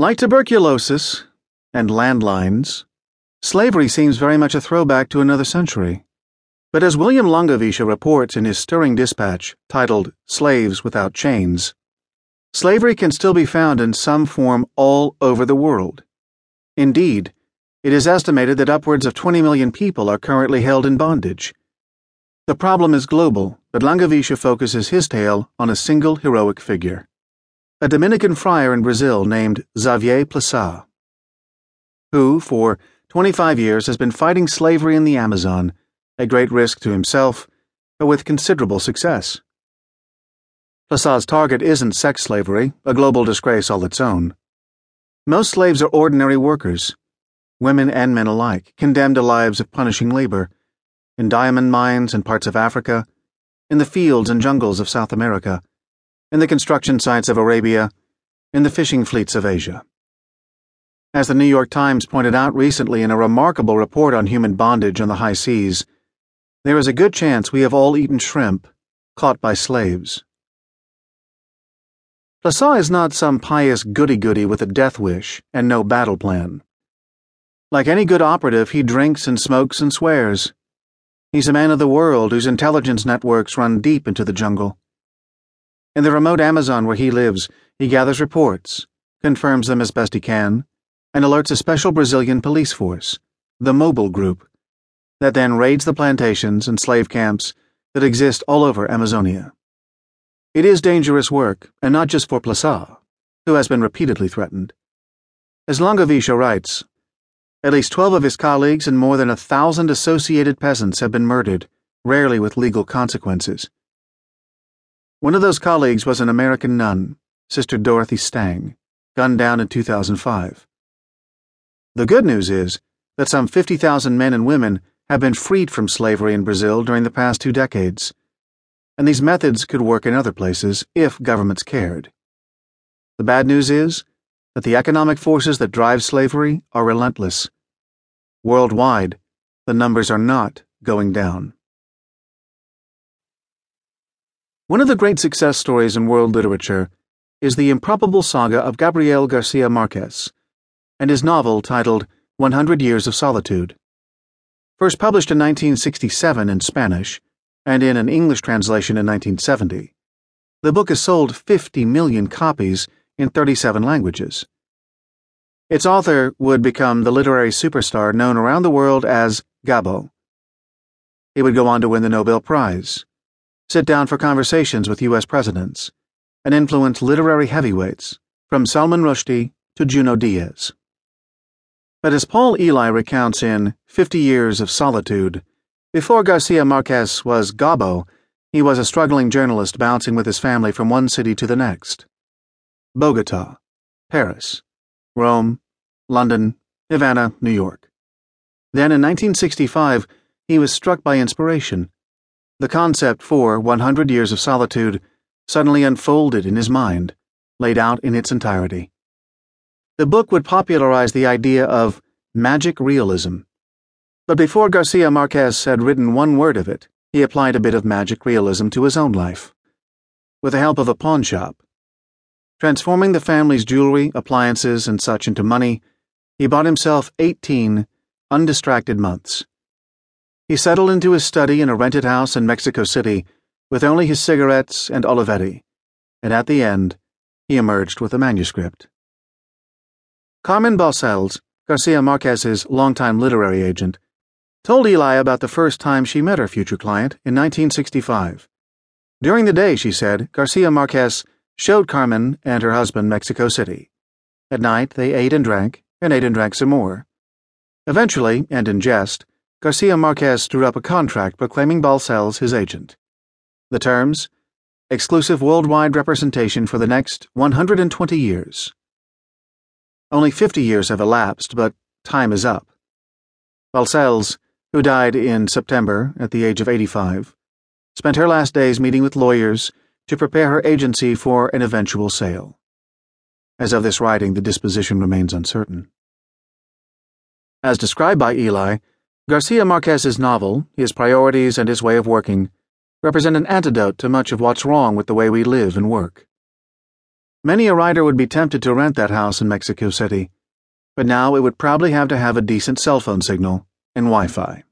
Like tuberculosis and landlines, slavery seems very much a throwback to another century. But as William Langewiesche reports in his stirring dispatch titled Slaves Without Chains, slavery can still be found in some form all over the world. Indeed, it is estimated that upwards of 20 million people are currently held in bondage. The problem is global, but Langewiesche focuses his tale on a single heroic figure a Dominican friar in Brazil named Xavier Plassat, who, for 25 years, has been fighting slavery in the Amazon, at great risk to himself, but with considerable success. Plassat's target isn't sex slavery, a global disgrace all its own. Most slaves are ordinary workers, women and men alike, condemned to lives of punishing labor, in diamond mines in parts of Africa, in the fields and jungles of South America in the construction sites of Arabia, in the fishing fleets of Asia. As the New York Times pointed out recently in a remarkable report on human bondage on the high seas, there is a good chance we have all eaten shrimp caught by slaves. Plassat is not some pious goody goody with a death wish and no battle plan. Like any good operative, he drinks and smokes and swears. He's a man of the world whose intelligence networks run deep into the jungle. In the remote Amazon where he lives, he gathers reports, confirms them as best he can, and alerts a special Brazilian police force, the Mobile Group, that then raids the plantations and slave camps that exist all over Amazonia. It is dangerous work, and not just for Plassat, who has been repeatedly threatened. As Langewiesche writes, at least 12 of his colleagues and more than a thousand associated peasants have been murdered, rarely with legal consequences. One of those colleagues was an American nun, Sister Dorothy Stang, gunned down in 2005. The good news is that some 50,000 men and women have been freed from slavery in Brazil during the past two decades, and these methods could work in other places if governments cared. The bad news is that the economic forces that drive slavery are relentless. Worldwide, the numbers are not going down. One of the great success stories in world literature is the improbable saga of Gabriel Garcia Marquez and his novel titled 100 Years of Solitude. First published in 1967 in Spanish and in an English translation in 1970, the book has sold 50 million copies in 37 languages. Its author would become the literary superstar known around the world as Gabo. He would go on to win the Nobel Prize sit down for conversations with U.S. presidents, and influence literary heavyweights from Salman Rushdie to Junot Diaz. But as Paul Elie recounts in Fifty Years of Solitude, before Garcia Marquez was Gabo, he was a struggling journalist bouncing with his family from one city to the next Bogota, Paris, Rome, London, Havana, New York. Then in 1965, he was struck by inspiration the concept for 100 Years of Solitude suddenly unfolded in his mind, laid out in its entirety. The book would popularize the idea of magic realism. But before Garcia Marquez had written one word of it, he applied a bit of magic realism to his own life. With the help of a pawn shop. Transforming the family's jewelry, appliances, and such into money, he bought himself 18 undistracted months. He settled into his study in a rented house in Mexico City with only his cigarettes and Olivetti, and at the end, he emerged with a manuscript. Carmen Balcells, Garcia Marquez's longtime literary agent, told Elie about the first time she met her future client in 1965. During the day, she said, Garcia Marquez showed Carmen and her husband Mexico City. At night, they ate and drank, and ate and drank some more. Eventually, and in jest, Garcia Marquez drew up a contract proclaiming Balcells his agent. The terms exclusive worldwide representation for the next 120 years. Only 50 years have elapsed, but time is up. Balcells, who died in September at the age of 85, spent her last days meeting with lawyers to prepare her agency for an eventual sale. As of this writing, the disposition remains uncertain. As described by Elie, Garcia Marquez's novel, his priorities, and his way of working represent an antidote to much of what's wrong with the way we live and work. Many a writer would be tempted to rent that house in Mexico City, but now it would probably have to have a decent cell phone signal and Wi Fi.